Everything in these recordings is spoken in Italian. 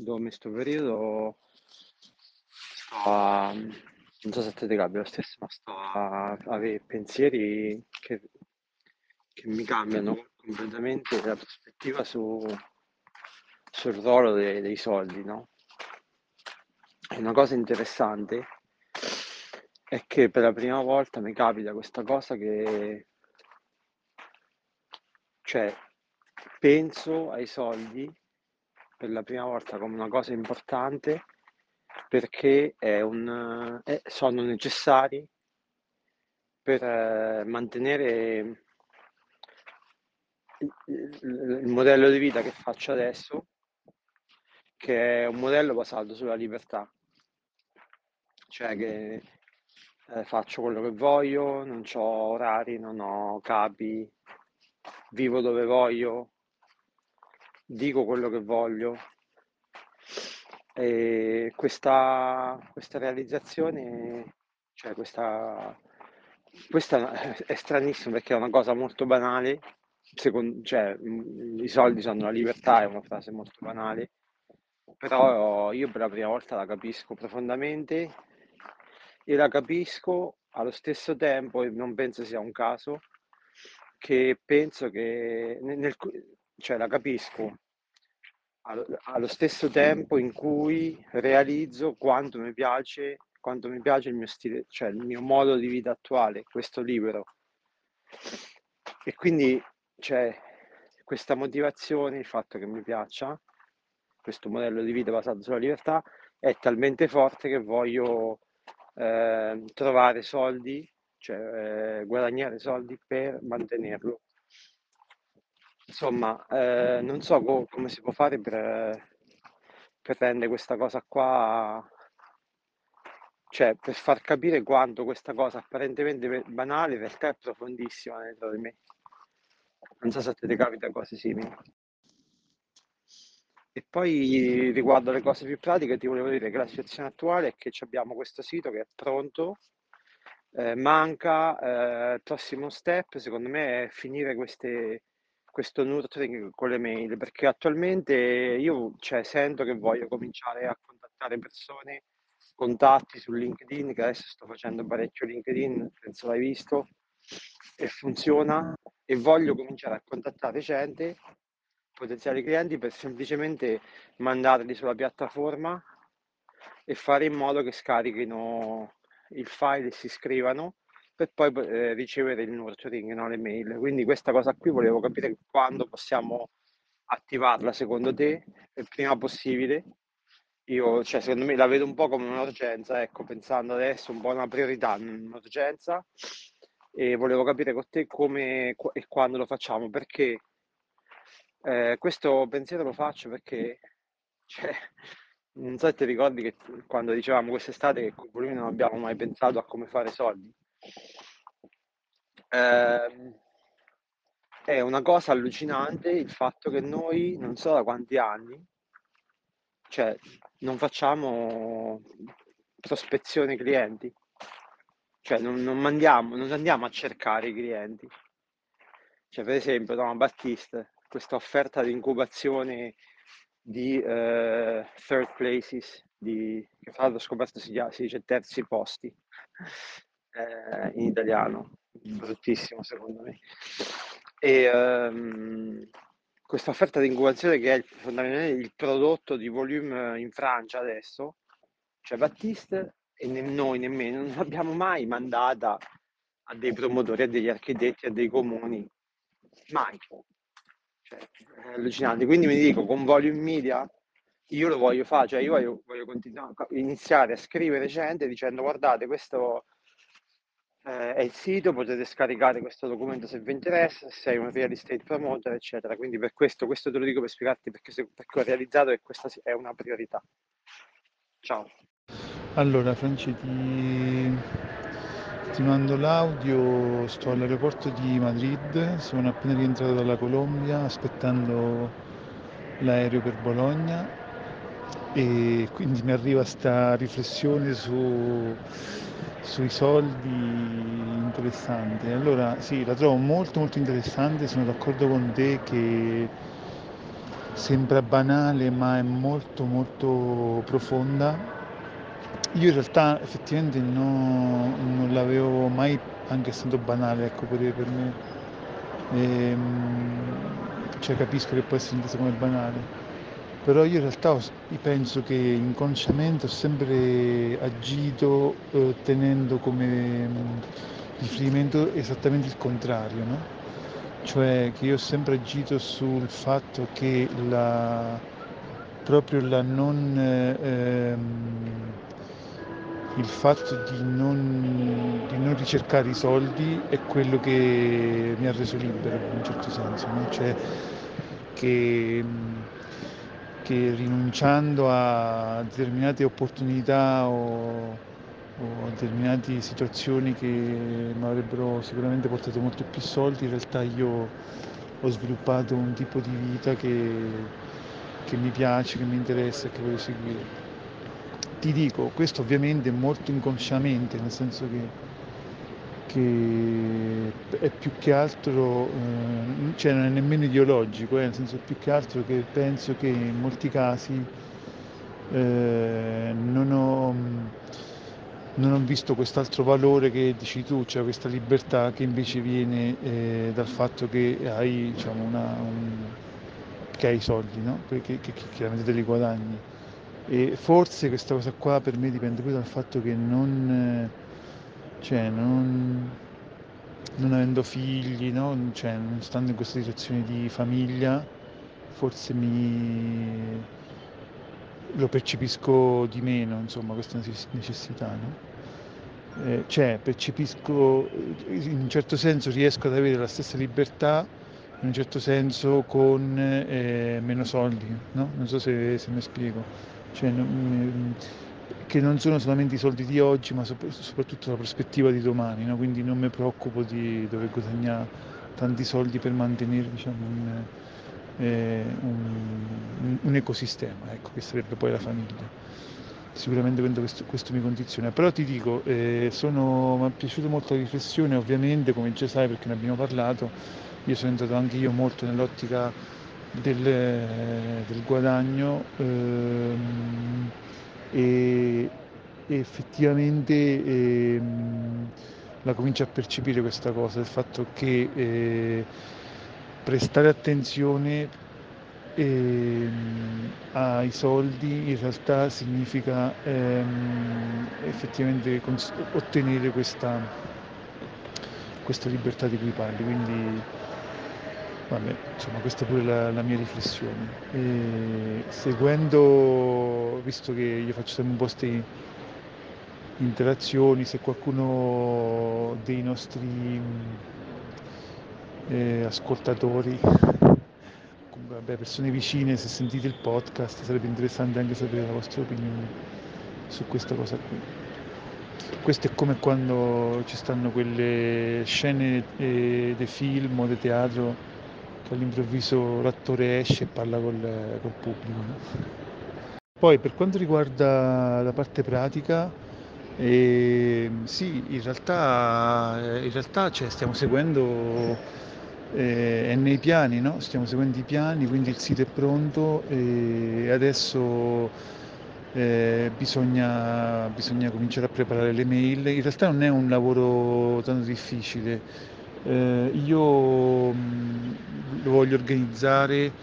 dove in questo periodo sto a, non so se te ti lo stesso, ma sto a avere pensieri che, che mi cambiano completamente la prospettiva su, sul ruolo dei, dei soldi, no? E una cosa interessante è che per la prima volta mi capita questa cosa che, cioè, penso ai soldi per la prima volta come una cosa importante perché un, è- sono necessari per eh, mantenere il, il- il modello di vita che faccio adesso, che è un modello basato sulla libertà, cioè che eh, faccio quello che voglio, non ho orari, non ho capi, vivo dove voglio, dico quello che voglio. E questa, questa realizzazione, cioè questa, questa è stranissima perché è una cosa molto banale, secondo, cioè, mh, i soldi sono la libertà, è una frase molto banale, però io per la prima volta la capisco profondamente e la capisco allo stesso tempo, e non penso sia un caso, che penso che nel- cioè la capisco allo, stesso tempo in cui realizzo quanto mi piace, quanto mi piace il mio stile, cioè il mio modo di vita attuale, questo libero. E quindi c'è questa motivazione, il fatto che mi piaccia, questo modello di vita basato sulla libertà, è talmente forte che voglio eh, trovare soldi, cioè eh, guadagnare soldi per mantenerlo. Insomma, eh, non so co- come si può fare per, per rendere questa cosa qua, cioè per far capire quanto questa cosa apparentemente banale in realtà è profondissima dentro di me. Non so se a te ti capita cose simili. E poi riguardo alle cose più pratiche, ti volevo dire che la situazione attuale è che abbiamo questo sito che è pronto, eh, manca, eh, il prossimo step secondo me è finire queste, questo nurturing con le mail, perché attualmente io cioè, sento che voglio cominciare a contattare persone, contatti su LinkedIn, che adesso sto facendo parecchio LinkedIn, penso l'hai visto, e funziona, e voglio cominciare a contattare gente potenziali clienti per semplicemente mandarli sulla piattaforma e fare in modo che scarichino il file e si iscrivano per poi eh, ricevere il nurturing, no? le mail. Quindi questa cosa qui volevo capire quando possiamo attivarla secondo te il prima possibile. Io, cioè, secondo me la vedo un po' come un'urgenza, ecco, pensando adesso un po' una priorità, un'urgenza e volevo capire con te come e quando lo facciamo, perché eh, questo pensiero lo faccio perché, cioè, non so se ti ricordi che quando dicevamo quest'estate che con Volumi non abbiamo mai pensato a come fare soldi. Eh, è una cosa allucinante il fatto che noi, non so da quanti anni, cioè, non facciamo prospezione clienti. Cioè, non, non mandiamo, non andiamo a cercare i clienti. Cioè, per esempio, Donna Battiste, questa offerta di incubazione di eh, third places, di, che fra l'altro scoperto si, si dice terzi posti eh, in italiano, bruttissimo secondo me. E um, questa offerta di incubazione che è fondamentalmente il prodotto di volume in Francia adesso, cioè Battiste e ne, noi nemmeno non l'abbiamo mai mandata a dei promotori, a degli architetti, a dei comuni, mai. Cioè, è allucinante. Quindi mi dico, con volume media io lo voglio fare, cioè io voglio, voglio iniziare a scrivere gente dicendo guardate questo eh, è il sito, potete scaricare questo documento se vi interessa, se sei un real estate promoter, eccetera. Quindi per questo, questo te lo dico per spiegarti perché, se, perché ho realizzato che questa è una priorità. Ciao. Allora, Franci, ti... ti mando l'audio, sto all'aeroporto di Madrid, sono appena rientrato dalla Colombia aspettando l'aereo per Bologna e quindi mi arriva sta riflessione su, sui soldi interessante. Allora, sì, la trovo molto molto interessante, sono d'accordo con te che sembra banale ma è molto molto profonda. Io in realtà effettivamente no, non l'avevo mai, anche essendo banale, ecco pure per me, ehm, cioè capisco che può essere inteso come banale, però io in realtà penso che inconsciamente ho sempre agito eh, tenendo come riferimento esattamente il contrario, no? cioè che io ho sempre agito sul fatto che la, proprio la non, ehm, il fatto di non, di non, ricercare i soldi è quello che mi ha reso libero in un certo senso, no? cioè che, che rinunciando a determinate opportunità o, o determinate situazioni che mi avrebbero sicuramente portato molto più soldi, in realtà io ho sviluppato un tipo di vita che, che mi piace, che mi interessa e che voglio seguire. Ti dico, questo ovviamente molto inconsciamente, nel senso che che è più che altro, eh, cioè non è nemmeno ideologico, eh, nel senso più che altro che penso che in molti casi eh, non, ho, non, ho, visto quest'altro valore che dici tu, cioè questa libertà che invece viene eh, dal fatto che hai, diciamo, una, un, che hai i soldi, no? che, che, che chiaramente te li guadagni. E forse questa cosa qua per me dipende poi dal fatto che non cioè non, non avendo figli, no? cioè, non stando in questa situazione di famiglia, forse mi lo percepisco di meno, insomma, questa necessità. No? Eh, cioè, percepisco, in un certo senso riesco ad avere la stessa libertà, in un certo senso con eh, meno soldi, no? Non so se, se mi spiego. Cioè, non, che non sono solamente i soldi di oggi, ma soprattutto la prospettiva di domani, no? quindi non mi preoccupo di dover guadagnare tanti soldi per mantenere diciamo, un, eh, un, un, ecosistema, ecco, che sarebbe poi la famiglia. Sicuramente questo, questo mi condiziona, però ti dico, eh, mi è piaciuta molto la riflessione, ovviamente come già sai perché ne abbiamo parlato, io sono entrato anche io molto nell'ottica del, del guadagno. Ehm, e, effettivamente ehm, la comincio a percepire questa cosa, il fatto che eh, prestare attenzione ehm, ai soldi in realtà significa ehm, effettivamente cons- ottenere questa, questa libertà di cui parli. Quindi Vabbè, insomma, questa è pure la, la mia riflessione. E seguendo, visto che io faccio sempre un po' queste interazioni, se qualcuno dei nostri eh, ascoltatori, comunque, vabbè, persone vicine, se sentite il podcast, sarebbe interessante anche sapere la vostra opinione su questa cosa qui. Questo è come quando ci stanno quelle scene eh, di film o di teatro all'improvviso l'attore esce e parla col, col pubblico. No? Poi per quanto riguarda la parte pratica, eh, sì, in realtà, in realtà cioè, stiamo seguendo, eh, è nei piani, no? stiamo seguendo i piani, quindi il sito è pronto e adesso eh, bisogna, bisogna cominciare a preparare le mail. In realtà non è un lavoro tanto difficile, eh, io mh, lo voglio organizzare,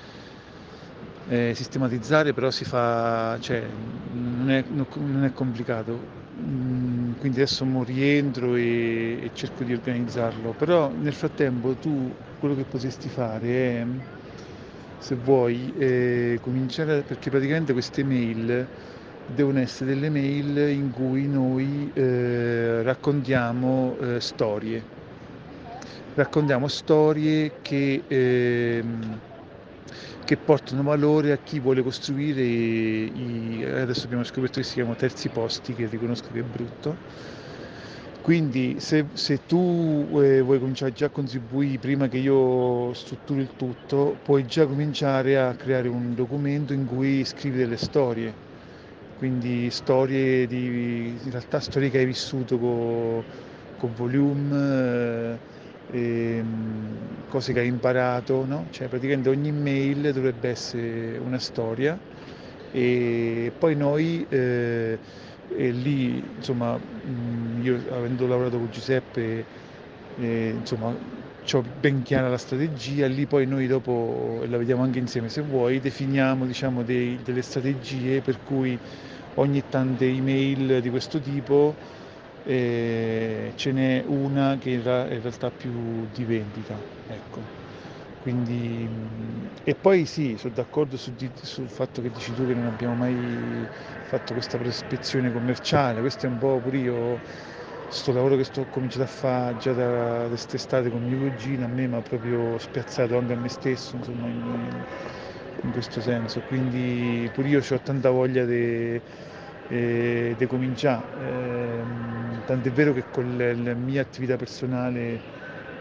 eh, sistematizzare, però si fa, cioè, non è, non è complicato. Mm, quindi adesso mo rientro e, e, cerco di organizzarlo, però nel frattempo tu quello che potresti fare è, se vuoi, eh, cominciare, perché praticamente queste mail devono essere delle mail in cui noi eh, raccontiamo eh, storie raccontiamo storie che, ehm, che portano valore a chi vuole costruire i, adesso abbiamo scoperto che si chiamano terzi posti, che riconosco che è brutto. Quindi se, se tu eh, vuoi cominciare già a contribuire prima che io strutturi il tutto, puoi già cominciare a creare un documento in cui scrivi delle storie, quindi storie di, in realtà storie che hai vissuto con, con Volume. Eh, ehm, cose che hai imparato, no? Cioè praticamente ogni mail dovrebbe essere una storia e poi noi eh, e lì insomma mh, io avendo lavorato con Giuseppe eh, insomma ho ben chiara la strategia, lì poi noi dopo, e la vediamo anche insieme se vuoi, definiamo diciamo, dei, delle strategie per cui ogni tante email di questo tipo eh, ce n'è una che in, realtà più di vendita. Ecco. Quindi, e poi sì, sono d'accordo su sul fatto che dici tu che non abbiamo mai fatto questa prospezione commerciale, questo è un po' pure io, sto lavoro che sto cominciato a fare già da quest'estate con mio cugino, a me mi ha proprio spiazzato anche a me stesso, insomma, in, in questo senso. Quindi pure io ho tanta voglia di eh, cominciare. Ehm, tant'è vero che con la mia attività personale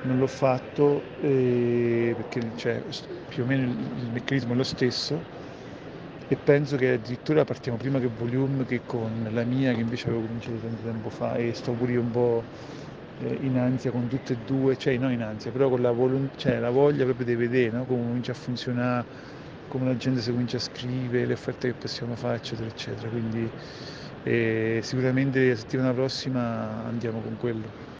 non l'ho fatto eh, perché cioè, più o meno il, il meccanismo è lo stesso e penso che addirittura partiamo prima che Volume che con la mia che invece avevo cominciato tanto tempo fa e sto pure io un po' eh, in ansia con tutte e due, cioè non in ansia, però con la, volon- cioè, la voglia proprio di vedere no? come comincia a funzionare, come la gente si comincia a scrivere, le offerte che possiamo fare, eccetera, eccetera. Quindi eh, sicuramente la settimana prossima andiamo con quello.